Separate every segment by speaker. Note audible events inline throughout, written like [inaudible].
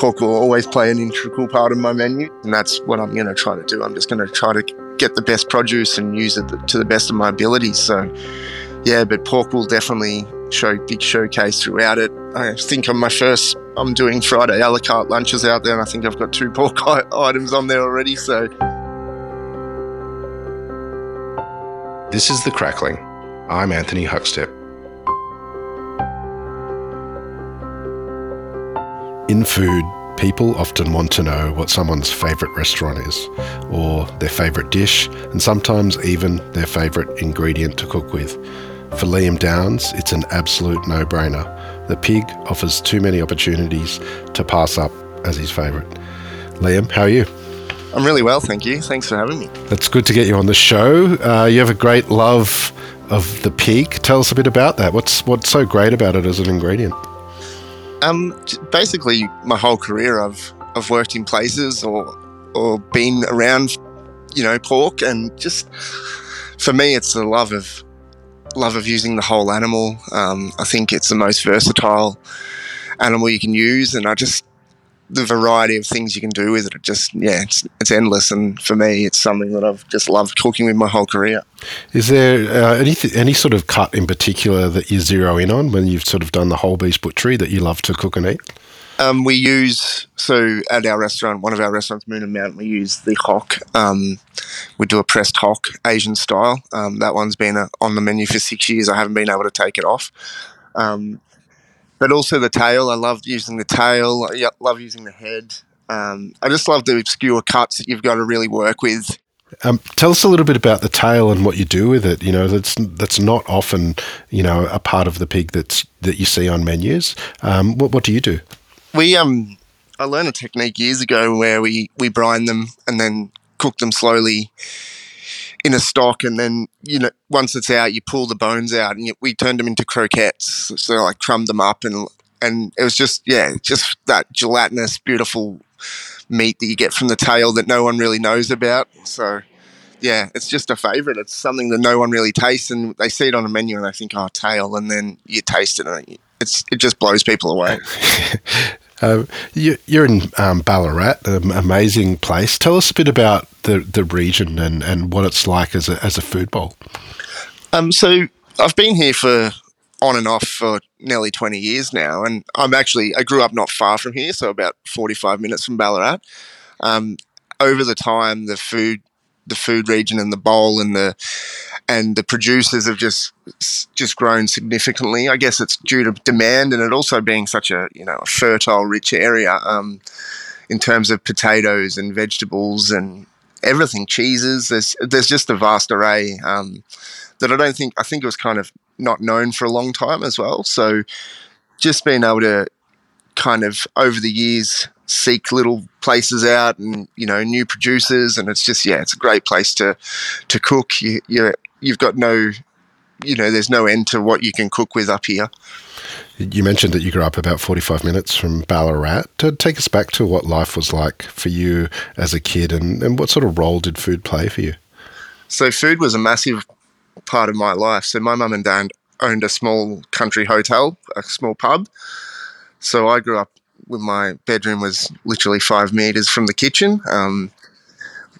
Speaker 1: pork will always play an integral part of my menu, and that's what I'm going to try to do. I'm just going to try to get the best produce and use it to the best of my abilities. So, yeah, but pork will definitely show big showcase throughout it. I think on my first, I'm doing Friday a la carte lunches out there, and I think I've got two [laughs] pork items on there already. So,
Speaker 2: this is the crackling. I'm Anthony Huckstep. In food, people often want to know what someone's favourite restaurant is, or their favourite dish, and sometimes even their favourite ingredient to cook with. For Liam Downes, it's an absolute no brainer. The pig offers too many opportunities to pass up as his favourite. Liam, how are you?
Speaker 1: I'm really well, thank you. Thanks for having me.
Speaker 2: It's good to get you on the show. Uh, you have a great love of the pig. Tell us a bit about that. What's what's so great about it as an ingredient?
Speaker 1: Um, basically, my whole career, I've I've worked in places or or been around, you know, pork, and just for me, it's the love of love of using the whole animal. Um, I think it's the most versatile animal you can use, and I just the variety of things you can do with it, it just yeah, it's, it's endless. And for me, it's something that I've just loved cooking with my whole career.
Speaker 2: Is there uh, any any sort of cut in particular that you zero in on when you've sort of done the whole beast butchery that you love to cook and eat?
Speaker 1: Um, we use so at our restaurant, one of our restaurants, Moon and Mountain, we use the hock. Um, we do a pressed hock, Asian style. Um, that one's been a, uh, on the menu for six years. I haven't been able to take it off. Um, but also the tail. I love using the tail. I love using the head. Um, I just love the obscure cuts that you've got to really work with.
Speaker 2: Um, tell us a little bit about the tail and what you do with it. You know, that's that's not often you know a part of the pig that's that you see on menus. Um, what what do you do?
Speaker 1: We um, I learned a technique years ago where we we brine them and then cook them slowly in a stock, and then you know once it's out, you pull the bones out, and you, we turned them into croquettes. So like crumbed them up, and and it was just yeah, just that gelatinous, beautiful meat that you get from the tail that no one really knows about. So yeah, it's just a favorite. It's something that no one really tastes, and they see it on a menu and they think, "Oh, tail," and then you taste it, and it's it just blows people away. [laughs]
Speaker 2: Uh, you, are in um, Ballarat, an amazing place. Tell us a bit about the, the region and, and what it's like as a, as a food bowl.
Speaker 1: Um, so I've been here for on and off for nearly 20 years now. And I'm actually, I grew up not far from here, so about 45 minutes from Ballarat. Um, over the time, the food, the food region and the bowl and the, and the producers have just just grown significantly. I guess it's due to demand and it also being such a you know a fertile, rich area um, in terms of potatoes and vegetables and everything, cheeses. There's there's just a vast array um, that I don't think I think it was kind of not known for a long time as well. So just being able to kind of over the years seek little places out and you know new producers and it's just yeah it's a great place to to cook you, you're you've got no, you know, there's no end to what you can cook with up here.
Speaker 2: You mentioned that you grew up about 45 minutes from Ballarat. To take us back to what life was like for you as a kid and, and what sort of role did food play for you?
Speaker 1: So, food was a massive part of my life. So, my mum and dad owned a small country hotel, a small pub. So, I grew up my bedroom was literally five meters from the kitchen. Um,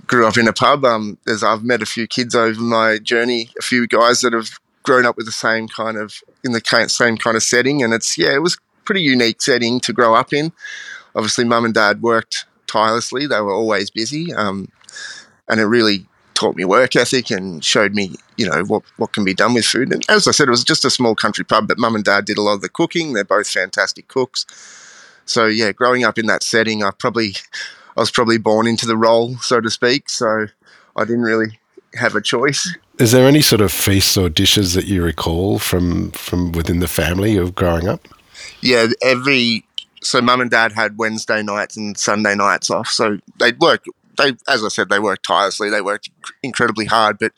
Speaker 1: grew up in a pub. Um, as I've met a few kids over my journey, a few guys that have grown up with the same kind of in the same kind of setting, and it's yeah, it was pretty unique setting to grow up in. Obviously, mum and dad worked tirelessly; they were always busy, um, and it really taught me work ethic and showed me, you know, what what can be done with food. And as I said, it was just a small country pub, but mum and dad did a lot of the cooking. They're both fantastic cooks. So yeah, growing up in that setting, I probably I was probably born into the role, so to speak. So I didn't really have a choice.
Speaker 2: Is there any sort of feasts or dishes that you recall from from within the family of growing up?
Speaker 1: Yeah, every so mum and dad had Wednesday nights and Sunday nights off, so they'd work. They, as I said, they worked tirelessly. They worked incredibly hard, but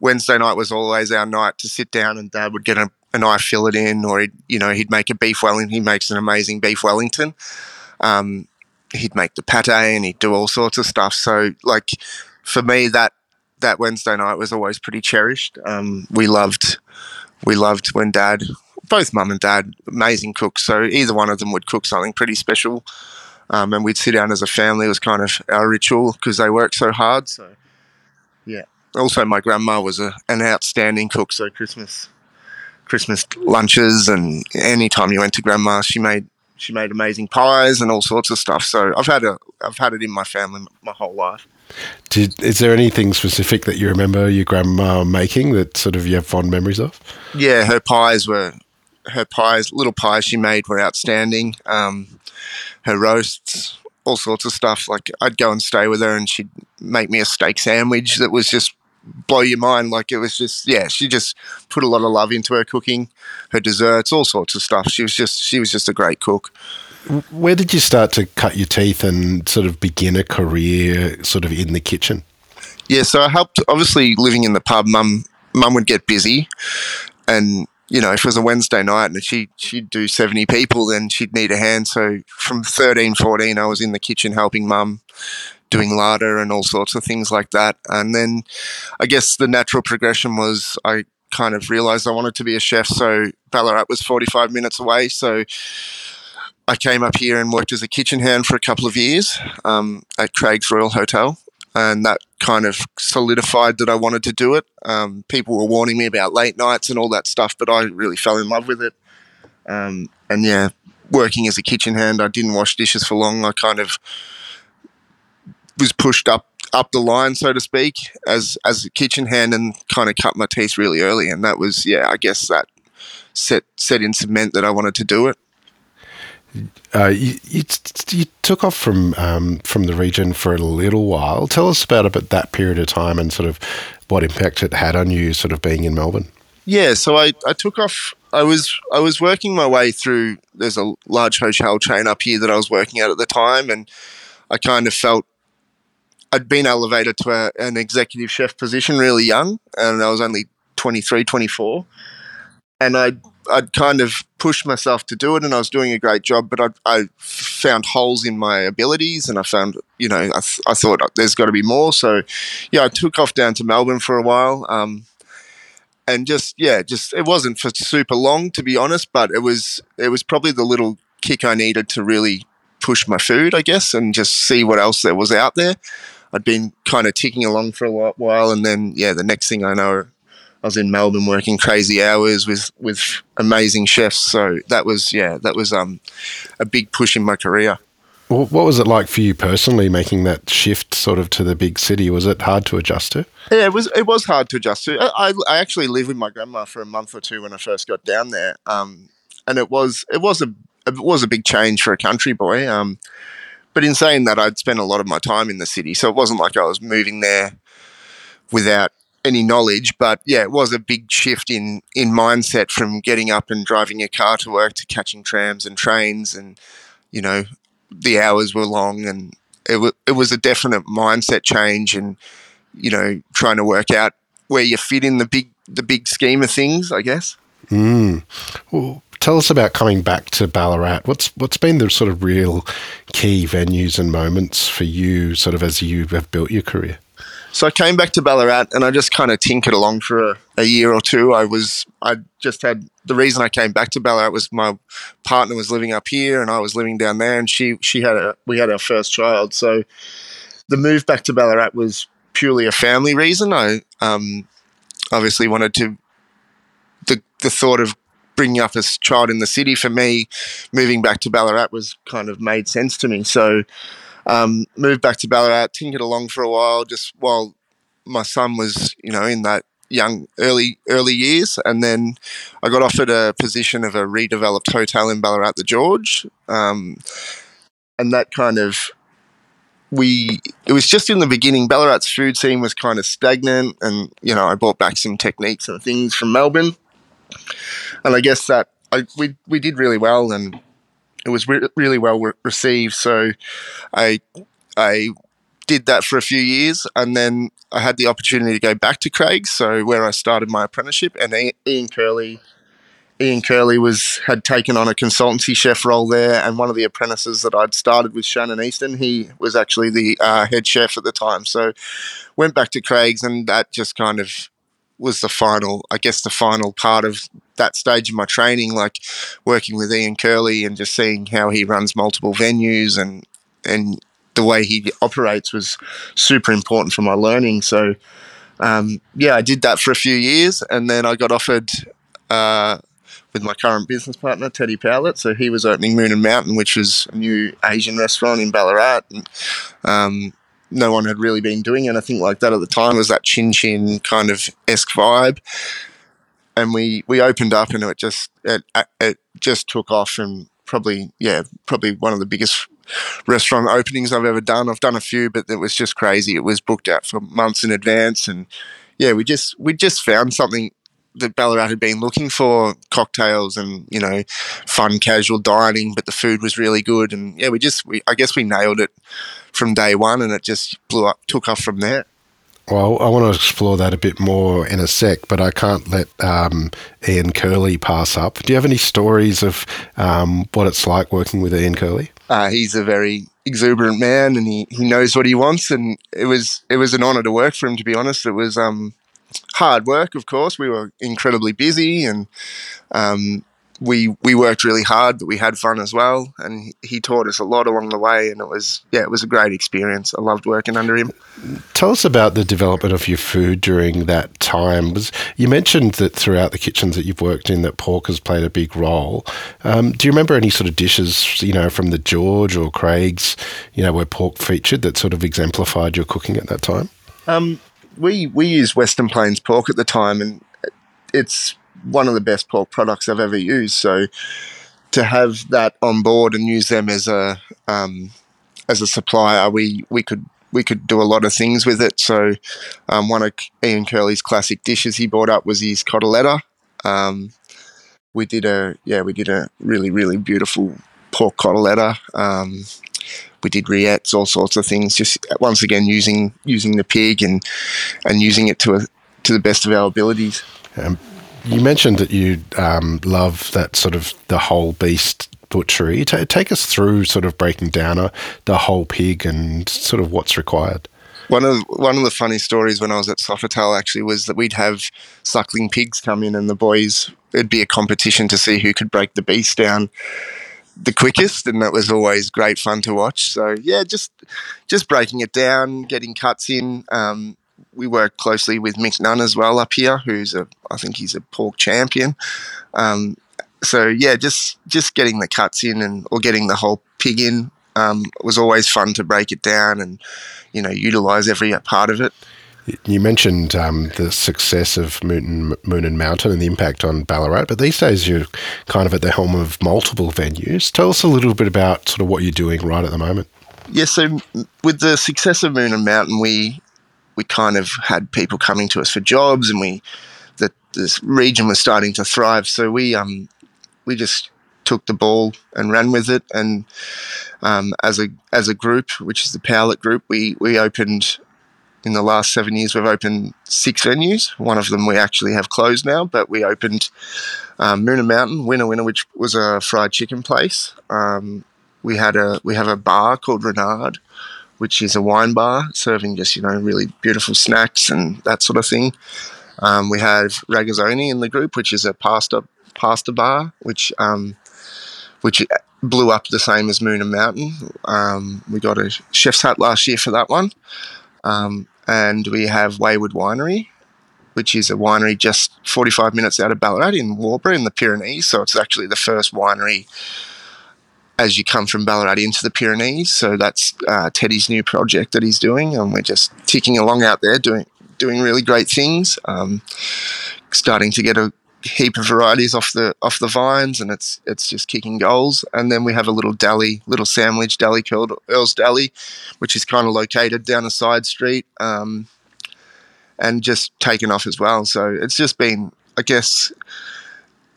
Speaker 1: Wednesday night was always our night to sit down, and Dad would get a, a knife fillet in, or he'd, you know he'd make a beef Wellington. He makes an amazing beef Wellington. Um, he'd make the pate and he'd do all sorts of stuff. So like for me that that Wednesday night was always pretty cherished. Um, we loved we loved when dad both mum and dad amazing cooks so either one of them would cook something pretty special um, and we'd sit down as a family. It was kind of our ritual because they worked so hard. So, yeah. Also, my grandma was a, an outstanding cook. So Christmas, Christmas lunches, and anytime you went to grandma, she made she made amazing pies and all sorts of stuff. So I've had a I've had it in my family my whole life.
Speaker 2: Did, is there anything specific that you remember your grandma making that sort of you have fond memories of?
Speaker 1: Yeah, her pies were her pies, little pies she made were outstanding. Um, her roasts, all sorts of stuff. Like I'd go and stay with her, and she'd make me a steak sandwich that was just blow your mind. Like it was just yeah, she just put a lot of love into her cooking, her desserts, all sorts of stuff. She was just she was just a great cook.
Speaker 2: Where did you start to cut your teeth and sort of begin a career sort of in the kitchen?
Speaker 1: Yeah, so I helped. Obviously, living in the pub, mum mum would get busy, and you know, if it was a Wednesday night and she she'd do seventy people, then she'd need a hand. So from 13, 14, I was in the kitchen helping mum doing larder and all sorts of things like that. And then I guess the natural progression was I kind of realized I wanted to be a chef. So Ballarat was 45 minutes away. So I came up here and worked as a kitchen hand for a couple of years um, at Craig's Royal Hotel. And that kind of solidified that I wanted to do it. Um, people were warning me about late nights and all that stuff, but I really fell in love with it. Um, and yeah, working as a kitchen hand, I didn't wash dishes for long. I kind of was pushed up up the line, so to speak, as as a kitchen hand, and kind of cut my teeth really early. And that was, yeah, I guess that set set in cement that I wanted to do it.
Speaker 2: Uh, you, you, you, took off from um, from the region for a little while. Tell us about about that period of time and sort of what impact it had on you, sort of being in Melbourne.
Speaker 1: Yeah, so I, I took off. I was I was working my way through. There's a large hotel chain up here that I was working at at the time, and I kind of felt I'd been elevated to a, an executive chef position really young, and I was only 23, 24. And I'd, I'd kind of pushed myself to do it, and I was doing a great job, but I, I found holes in my abilities, and I found, you know, I, th- I thought there's got to be more. So, yeah, I took off down to Melbourne for a while. Um, and just yeah, just it wasn't for super long to be honest, but it was it was probably the little kick I needed to really push my food, I guess, and just see what else there was out there. I'd been kind of ticking along for a while, and then yeah, the next thing I know, I was in Melbourne working crazy hours with with amazing chefs. So that was yeah, that was um a big push in my career.
Speaker 2: what was it like for you personally, making that shift sort of to the big city? Was it hard to adjust to?
Speaker 1: Yeah, it was. It was hard to adjust to. I, I actually lived with my grandma for a month or two when I first got down there, um, and it was it was a it was a big change for a country boy. Um, but in saying that, I'd spent a lot of my time in the city, so it wasn't like I was moving there without any knowledge. But yeah, it was a big shift in in mindset from getting up and driving a car to work to catching trams and trains, and you know, the hours were long, and it was it was a definite mindset change, and you know, trying to work out where you fit in the big the big scheme of things, I guess.
Speaker 2: Mm. Well, tell us about coming back to Ballarat. What's what's been the sort of real key venues and moments for you, sort of as you have built your career?
Speaker 1: So I came back to Ballarat and I just kind of tinkered along for a, a, year or two. I was I just had the reason I came back to Ballarat was my partner was living up here and I was living down there, and she she had a we had our first child. So the move back to Ballarat was purely a family reason. I um, obviously wanted to the the thought of bringing up a child in the city for me, moving back to Ballarat was kind of made sense to me. So um, moved back to Ballarat, tinkered along for a while, just while my son was, you know, in that young early early years, and then I got offered a position of a redeveloped hotel in Ballarat, the George, um, and that kind of we it was just in the beginning. Ballarat's food scene was kind of stagnant, and you know I brought back some techniques and things from Melbourne and I guess that I, we we did really well, and it was re- really well re- received. So I I did that for a few years, and then I had the opportunity to go back to Craig's, so where I started my apprenticeship, and Ian Curley. Ian Curley was had taken on a consultancy chef role there, and one of the apprentices that I'd started with Shannon Easton, he was actually the uh, head chef at the time. So went back to Craig's, and that just kind of was the final, I guess, the final part of that stage of my training, like working with Ian Curley and just seeing how he runs multiple venues and and the way he operates was super important for my learning. So, um, yeah, I did that for a few years, and then I got offered uh, with my current business partner, Teddy Powlett. So he was opening Moon and Mountain, which was a new Asian restaurant in Ballarat. And, um, no one had really been doing anything like that at the time. It was that chin chin kind of esque vibe. And we, we opened up and it just it, it just took off and probably yeah probably one of the biggest restaurant openings I've ever done. I've done a few, but it was just crazy. It was booked out for months in advance, and yeah, we just we just found something that Ballarat had been looking for cocktails and you know fun casual dining, but the food was really good, and yeah, we just we I guess we nailed it from day one, and it just blew up, took off from there.
Speaker 2: Well, I want to explore that a bit more in a sec, but I can't let um, Ian Curley pass up. Do you have any stories of um, what it's like working with Ian Curley?
Speaker 1: Uh, he's a very exuberant man, and he, he knows what he wants. And it was it was an honour to work for him. To be honest, it was um, hard work. Of course, we were incredibly busy, and um, we we worked really hard, but we had fun as well. And he taught us a lot along the way, and it was yeah, it was a great experience. I loved working under him.
Speaker 2: Tell us about the development of your food during that time. Was you mentioned that throughout the kitchens that you've worked in, that pork has played a big role. Um, do you remember any sort of dishes, you know, from the George or Craig's, you know, where pork featured that sort of exemplified your cooking at that time?
Speaker 1: Um, we we used Western Plains pork at the time, and it's one of the best pork products I've ever used. So to have that on board and use them as a um, as a supplier, we we could we could do a lot of things with it. So um, one of Ian Curley's classic dishes he brought up was his cotoletta. Um, we did a yeah we did a really really beautiful pork cotoletta. We did rillettes, all sorts of things. Just once again using using the pig and and using it to a, to the best of our abilities.
Speaker 2: Um, you mentioned that you um, love that sort of the whole beast butchery. T- take us through sort of breaking down a, the whole pig and sort of what's required.
Speaker 1: One of one of the funny stories when I was at Sofitel actually was that we'd have suckling pigs come in, and the boys it'd be a competition to see who could break the beast down the quickest, and that was always great fun to watch. So yeah, just just breaking it down, getting cuts in. Um, we work closely with Mick Nunn as well up here, who's a I think he's a pork champion. Um, so yeah, just just getting the cuts in and or getting the whole pig in um, was always fun to break it down and you know utilize every part of it.
Speaker 2: You mentioned um, the success of Moon, Moon and Mountain and the impact on Ballarat, but these days you're kind of at the helm of multiple venues. Tell us a little bit about sort of what you're doing right at the moment.
Speaker 1: Yeah, so with the success of Moon and Mountain, we we kind of had people coming to us for jobs, and we that this region was starting to thrive. So we um we just took the ball and ran with it, and um, as a as a group, which is the Powlett Group, we we opened in the last seven years, we've opened six venues. One of them we actually have closed now, but we opened um, Moon and Mountain, Winner Winner, which was a fried chicken place. Um, we had a we have a bar called Renard, which is a wine bar serving just you know really beautiful snacks and that sort of thing. Um, we have Ragazzoni in the group, which is a pasta pasta bar, which um, which blew up the same as Moon and Mountain. Um, we got a chef's hat last year for that one. Um, and we have Wayward Winery, which is a winery just 45 minutes out of Ballarat in Waubra in the Pyrenees. So it's actually the first winery as you come from Ballarat into the Pyrenees. So that's uh, Teddy's new project that he's doing, and we're just ticking along out there doing doing really great things. Um, starting to get a heap of varieties off the off the vines, and it's it's just kicking goals. And then we have a little deli, little sandwich deli called Earl's Deli, which is kind of located down a side street, um, and just taken off as well. So it's just been, I guess,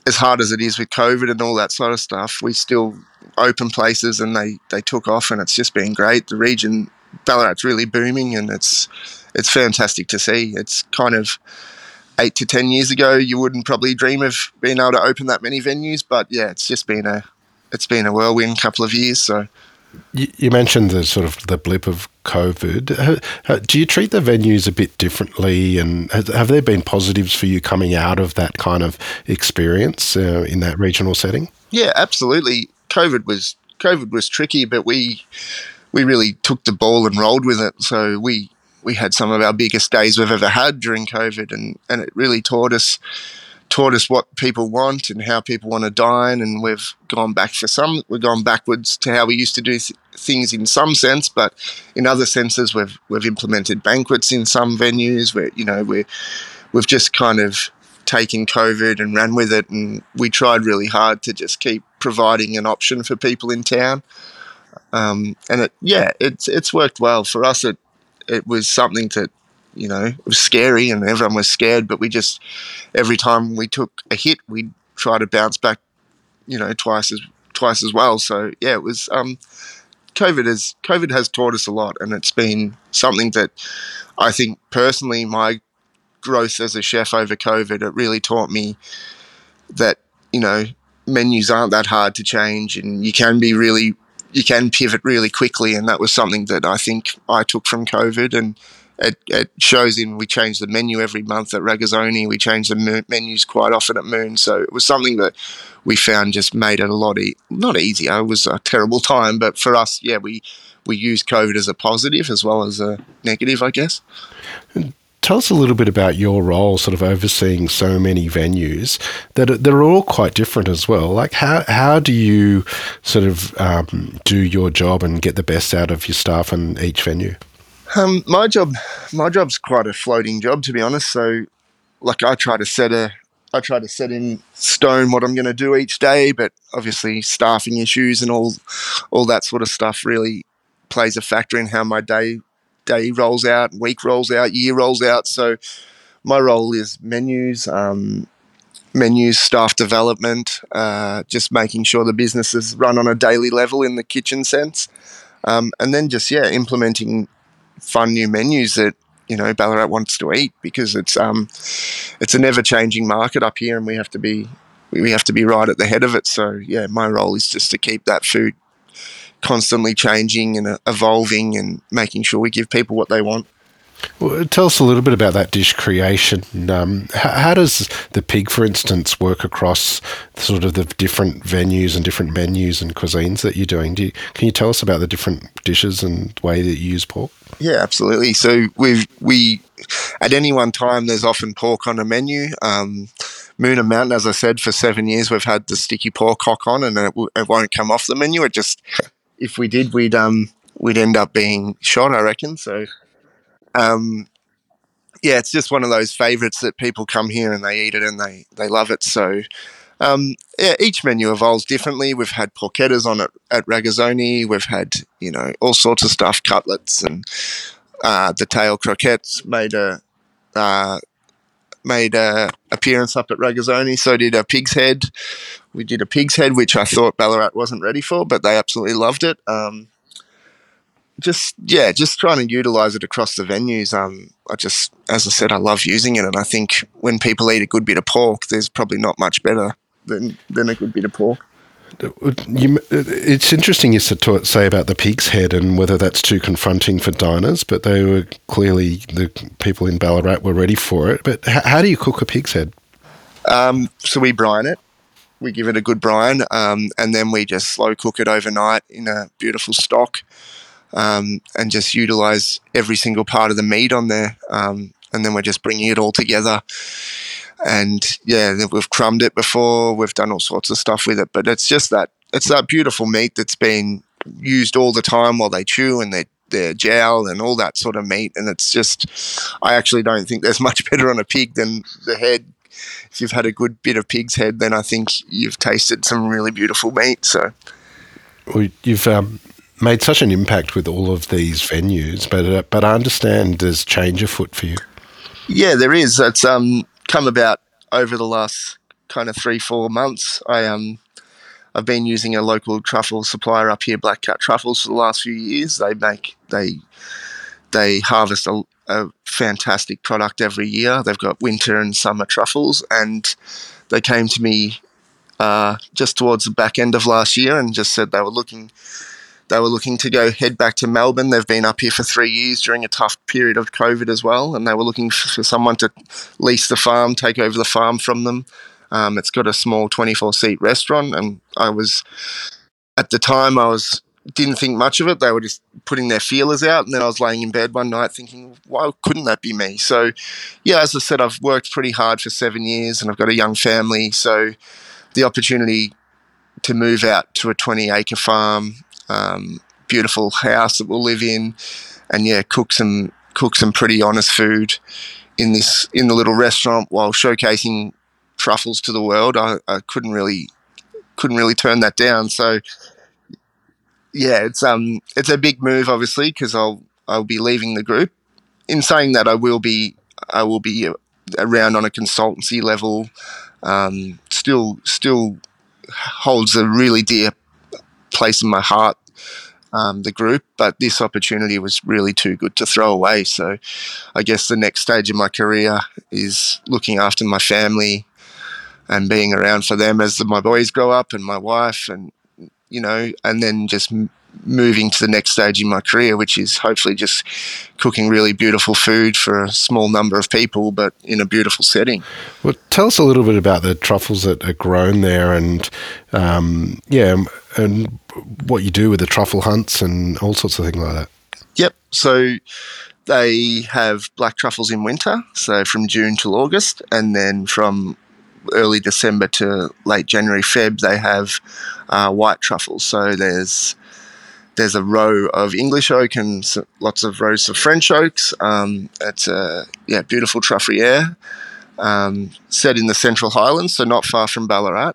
Speaker 1: as hard as it is with COVID and all that sort of stuff, we still open places and they they took off, and it's just been great. The region Ballarat's really booming, and it's it's fantastic to see. It's kind of eight to ten years ago, you wouldn't probably dream of being able to open that many venues. But yeah, it's just been a it's been a whirlwind couple of years. So
Speaker 2: you, mentioned the sort of the blip of COVID. Do you treat the venues a bit differently, and have there been positives for you coming out of that kind of experience uh, in that regional setting?
Speaker 1: Yeah, absolutely. COVID was COVID was tricky, but we we really took the ball and rolled with it. So we we had some of our biggest days we've ever had during COVID, and and it really taught us taught us what people want and how people want to dine. And we've gone back for some, we've gone backwards to how we used to do th- things in some sense, but in other senses, we've we've implemented banquets in some venues where you know we we've just kind of taken COVID and ran with it, and we tried really hard to just keep providing an option for people in town. Um, and it, yeah, it's it's worked well for us. It it was something that you know it was scary and everyone was scared, but we just every time we took a hit, we'd try to bounce back, you know, twice as twice as well. So yeah, it was. Um, COVID has COVID has taught us a lot, and it's been something that I think personally my growth as a chef over COVID. It really taught me that you know menus aren't that hard to change, and you can be really you can pivot really quickly, and that was something that I think I took from COVID, and it, it shows in we change the menu every month at Ragazzoni. We change the menus quite often at Moon, so it was something that we found just made it a lot e- not easier. It was a terrible time, but for us, yeah, we we used COVID as a positive as well as a negative, I guess.
Speaker 2: Tell us a little bit about your role, sort of overseeing so many venues that they're all quite different as well. Like how how do you sort of um, do your job and get the best out of your staff in each venue?
Speaker 1: Um, my job, my job's quite a floating job to be honest. So, like I try to set a, I try to set in stone what I'm going to do each day, but obviously staffing issues and all, all that sort of stuff really plays a factor in how my day day rolls out, week rolls out, year rolls out. So my role is menus, um, menus, staff development, uh, just making sure the business is run on a daily level in the kitchen sense, um, and then just yeah, implementing fun new menus that you know Ballarat wants to eat because it's um it's a never changing market up here, and we have to be we have to be right at the head of it. So yeah, my role is just to keep that food constantly changing and evolving and making sure we give people what they want.
Speaker 2: Well, tell us a little bit about that dish creation. Um, how, how, does the pig, for instance, work across sort of the different venues and different menus and cuisines that you're doing? Do you, can you tell us about the different dishes and way that you use pork?
Speaker 1: Yeah, absolutely. So we we at any one time there's often pork on a menu. Um, Moon and Mountain, as I said, for seven years we've had the sticky pork hock on, and it, w- it won't come off the menu. It just if we did, we'd um we'd end up being shot, I reckon. So, um, yeah, it's just one of those favourites that people come here and they eat it and they they love it. So, um, yeah, each menu evolves differently. We've had porchettas on it at Ragazzoni. We've had you know all sorts of stuff, cutlets and uh, the tail croquettes made a. Uh, made a appearance up at Ragazzoni. So did a pig's head. We did a pig's head, which I thought Ballarat wasn't ready for, but they absolutely loved it. Um, just yeah, just trying to utilize it across the venues. Um, I just, as I said, I love using it, and I think when people eat a good bit of pork, there's probably not much better than than a good bit of pork.
Speaker 2: You, it's interesting you to say about the pig's head and whether that's too confronting for diners, but they were clearly the people in Ballarat were ready for it. But how, how do you cook a pig's head?
Speaker 1: Um, so we brine it. We give it a good brine, um, and then we just slow cook it overnight in a beautiful stock, um, and just utilize every single part of the meat on there. Um, and then we're just bringing it all together and yeah, we've crumbed it before. We've done all sorts of stuff with it, but it's just that it's that beautiful meat that's been used all the time while they chew and they their jowl and all that sort of meat. And it's just, I actually don't think there's [laughs] much better on a pig than the head. If you've had a good bit of pig's head, then I think you've tasted some really beautiful meat. So,
Speaker 2: well, you've um, made such an impact with all of these venues, but uh, but I understand there's change afoot for you.
Speaker 1: Yeah, there is. It's um, come about over the last kind of three four months. I um I've been using a local truffle supplier up here, Black Cat Truffles, for the last few years. They make they they harvest a, a fantastic product every year. They've got winter and summer truffles, and they came to me uh, just towards the back end of last year and just said they were looking they were looking to go head back to Melbourne. They've been up here for three years during a tough period of COVID as well, and they were looking for someone to lease the farm, take over the farm from them. Um, it's got a small 24 seat restaurant, and I was at the time I was didn't think much of it. They were just putting their feelers out, and then I was laying in bed one night thinking, why couldn't that be me? So, yeah, as I said, I've worked pretty hard for seven years, and I've got a young family. So, the opportunity to move out to a 20 acre farm, um, beautiful house that we'll live in, and yeah, cook some cook some pretty honest food in this in the little restaurant while showcasing truffles to the world. I, I couldn't really couldn't really turn that down. So yeah, it's um it's a big move, obviously, because I'll I'll be leaving the group. In saying that, I will be I will be around on a consultancy level. Um, still still holds a really dear place in my heart. Um, the group, but this opportunity was really too good to throw away. So, I guess the next stage of my career is looking after my family and being around for them as my boys grow up and my wife and you know, and then just moving to the next stage in my career, which is hopefully just cooking really beautiful food for a small number of people, but in a beautiful setting.
Speaker 2: Well, tell us a little bit about the truffles that are grown there, and um, yeah, and what you do with the truffle hunts and all sorts of things like that.
Speaker 1: Yep. So they have black truffles in winter, so from June till August, and then from early December to late January, Feb, they have uh, white truffles. So there's there's a row of English oak and lots of rows of French oaks. Um, it's a yeah beautiful truffière um, set in the Central Highlands, so not far from Ballarat.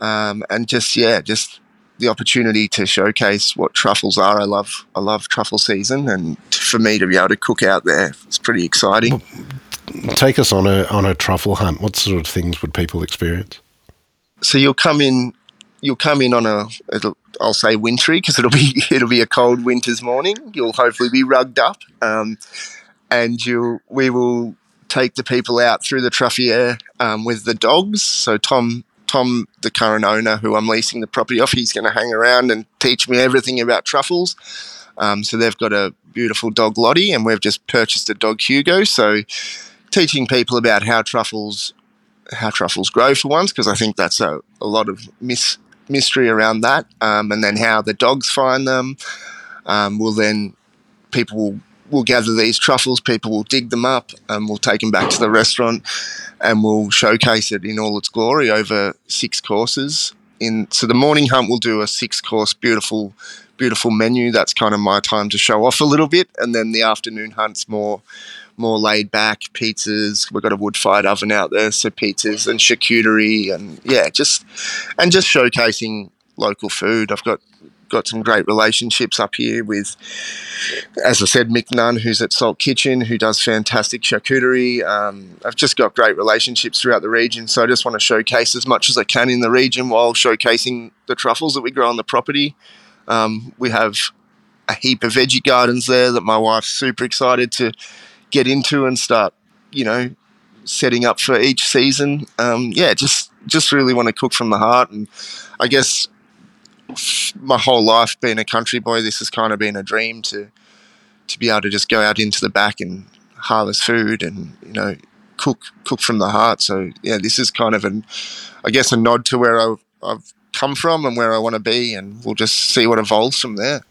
Speaker 1: Um, and just yeah, just the opportunity to showcase what truffles are. I love I love truffle season, and for me to be able to cook out there, it's pretty exciting
Speaker 2: take us on a on a truffle hunt. What sort of things would people experience?
Speaker 1: So you'll come in, you'll come in on a, I'll say wintry because it'll be [laughs] it'll be a cold winter's morning. You'll hopefully be rugged up, um, and you we will take the people out through the Truffière um, with the dogs. So Tom Tom, the current owner who I'm leasing the property off, he's going to hang around and teach me everything about truffles. Um, so they've got a beautiful dog Lottie, and we've just purchased a dog Hugo. So teaching people about how truffles how truffles grow for once because I think that's a, a lot of mis- mystery around that, um, and then how the dogs find them. Um, will then people will, will gather these truffles, people will dig them up, and we'll take them back to the restaurant, and we'll showcase it in all its glory over six courses. In so the morning hunt we'll do a six course beautiful beautiful menu. That's kind of my time to show off a little bit, and then the afternoon hunt's more more laid back pizzas. We've got a wood fired oven out there, so pizzas and charcuterie and yeah, just and just showcasing local food. I've got got some great relationships up here with, as I said, Mick Nunn, who's at Salt Kitchen, who does fantastic charcuterie. Um, I've just got great relationships throughout the region, so I just want to showcase as much as I can in the region while showcasing the truffles that we grow on the property. Um, we have a heap of veggie gardens there that my wife's super excited to get into and start, you know, setting up for each season. Um, yeah, just just really want to cook from the heart, and I guess my whole life being a country boy, this has kind of been a dream to to be able to just go out into the back and harvest food and you know cook cook from the heart. So yeah, this is kind of an I guess a nod to where I've, I've come from and where I want to be, and we'll just see what evolves from there.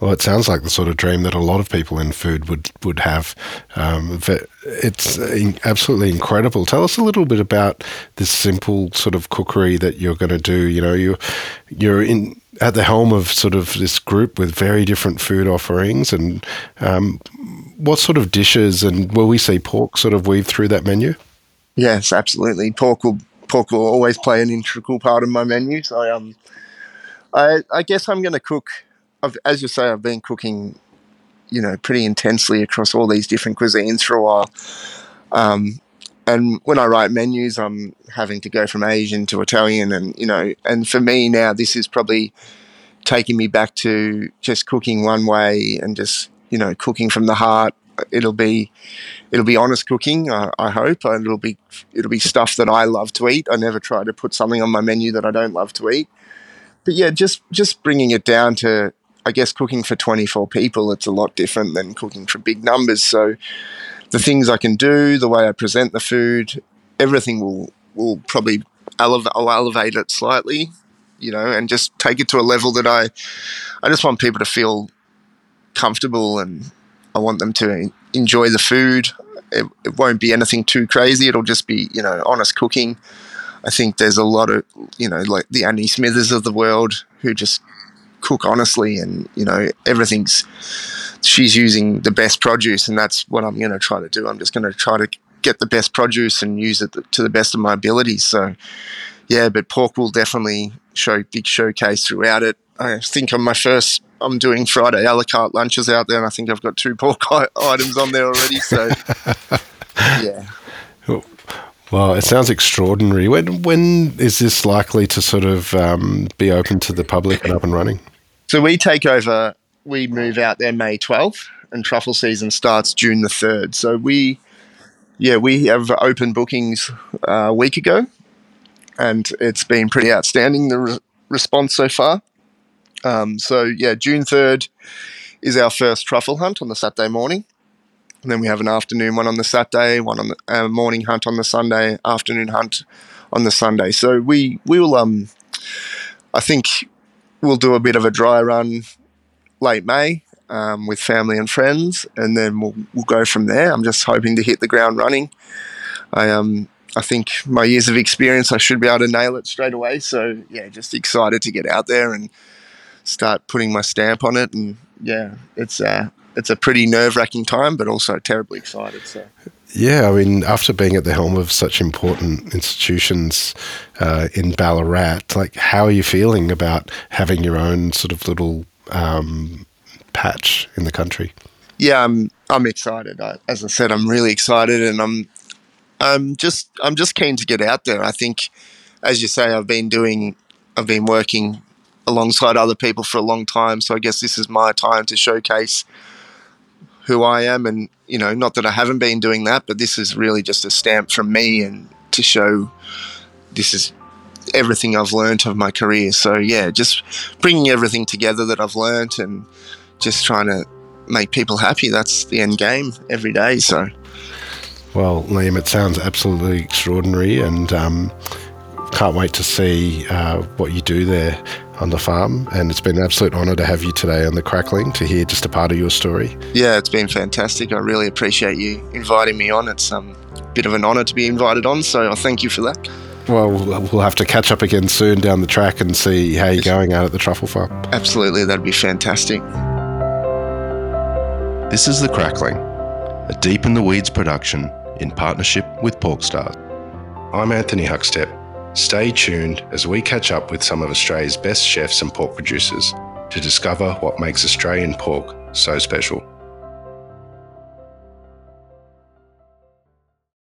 Speaker 2: Well, it sounds like the sort of dream that a lot of people in food would would have. Um, it's absolutely incredible. Tell us a little bit about this simple sort of cookery that you're going to do. You know, you you're in at the helm of sort of this group with very different food offerings, and um, what sort of dishes and will we see pork sort of weave through that menu?
Speaker 1: Yes, absolutely. Pork will pork will always play an integral part of my menu. So, um, I I guess I'm going to cook I've, as you say, I've been cooking, you know, pretty intensely across all these different cuisines for a while. Um, and when I write menus, I'm having to go from Asian to Italian, and you know, and for me now, this is probably taking me back to just cooking one way and just you know cooking from the heart. It'll be it'll be honest cooking. I, I hope and it'll be it'll be stuff that I love to eat. I never try to put something on my menu that I don't love to eat. But yeah, just just bringing it down to I guess cooking for 24 people, it's a lot different than cooking for big numbers. So the things I can do, the way I present the food, everything will will probably elevate, I'll elevate it slightly. you know, and just take it to a level that I, I just want people to feel comfortable and I want them to enjoy the food. It, it won't be anything too crazy. It'll just be, you know, honest cooking. I think there's a lot of, you know, like the Annie Smithers of the world who just cook honestly and, you know, everything's, she's using the best produce and that's what I'm going to try to do. I'm just going to try to get the best produce and use it to the best of my abilities. So, yeah, but pork will definitely show big showcase throughout it. I think on my first, I'm doing Friday a la carte lunches out there, and I think I've got two pork items on there already. So, [laughs] yeah.
Speaker 2: Well, it sounds extraordinary. When when is this likely to sort of um, be open to the public and up and running?
Speaker 1: So we take over. We move out there May 12th, and truffle season starts June the 3rd. So we, yeah, we have open bookings uh, a week ago, and it's been pretty outstanding the re- response so far. Um, so yeah, June 3rd is our first truffle hunt on the Saturday morning. And then we have an afternoon one on the Saturday, one on the uh, morning hunt on the Sunday, afternoon hunt on the Sunday. So we we will um, I think we'll do a bit of a dry run late May um, with family and friends, and then we'll we'll go from there. I'm just hoping to hit the ground running. I um I think my years of experience, I should be able to nail it straight away. So yeah, just excited to get out there and start putting my stamp on it. And yeah, it's uh, it's a pretty nerve wracking time, but also terribly excited. So.
Speaker 2: Yeah, I mean, after being at the helm of such important institutions uh, in Ballarat, like, how are you feeling about having your own sort of little um, patch in the country?
Speaker 1: Yeah, I'm. I'm excited. I, as I said, I'm really excited, and I'm. I'm just. I'm just keen to get out there. I think, as you say, I've been doing. I've been working alongside other people for a long time, so I guess this is my time to showcase who I am. And, you know, not that I haven't been doing that, but this is really just a stamp from me and to show this is everything I've learned of my career. So, yeah, just bringing everything together that I've learned and just trying to make people happy. That's the end game every day. So,
Speaker 2: well, Liam, it sounds absolutely extraordinary and um, can't wait to see uh, what you do there on the farm. And it's been an absolute honour to have you today on the Crackling to hear just a part of your story.
Speaker 1: Yeah, it's been fantastic. I really appreciate you inviting me on. It's um, a bit of an honour to be invited on, so I thank you for that.
Speaker 2: Well, we'll have to catch up again soon down the track and see how you're going out at the truffle farm.
Speaker 1: Absolutely, that'd be fantastic.
Speaker 3: This is The Crackling, a Deep in the Weeds production in partnership with Porkstars. I'm Anthony Huckstep Stay tuned as we catch up with some of Australia's best chefs and pork producers to discover what makes Australian pork so special.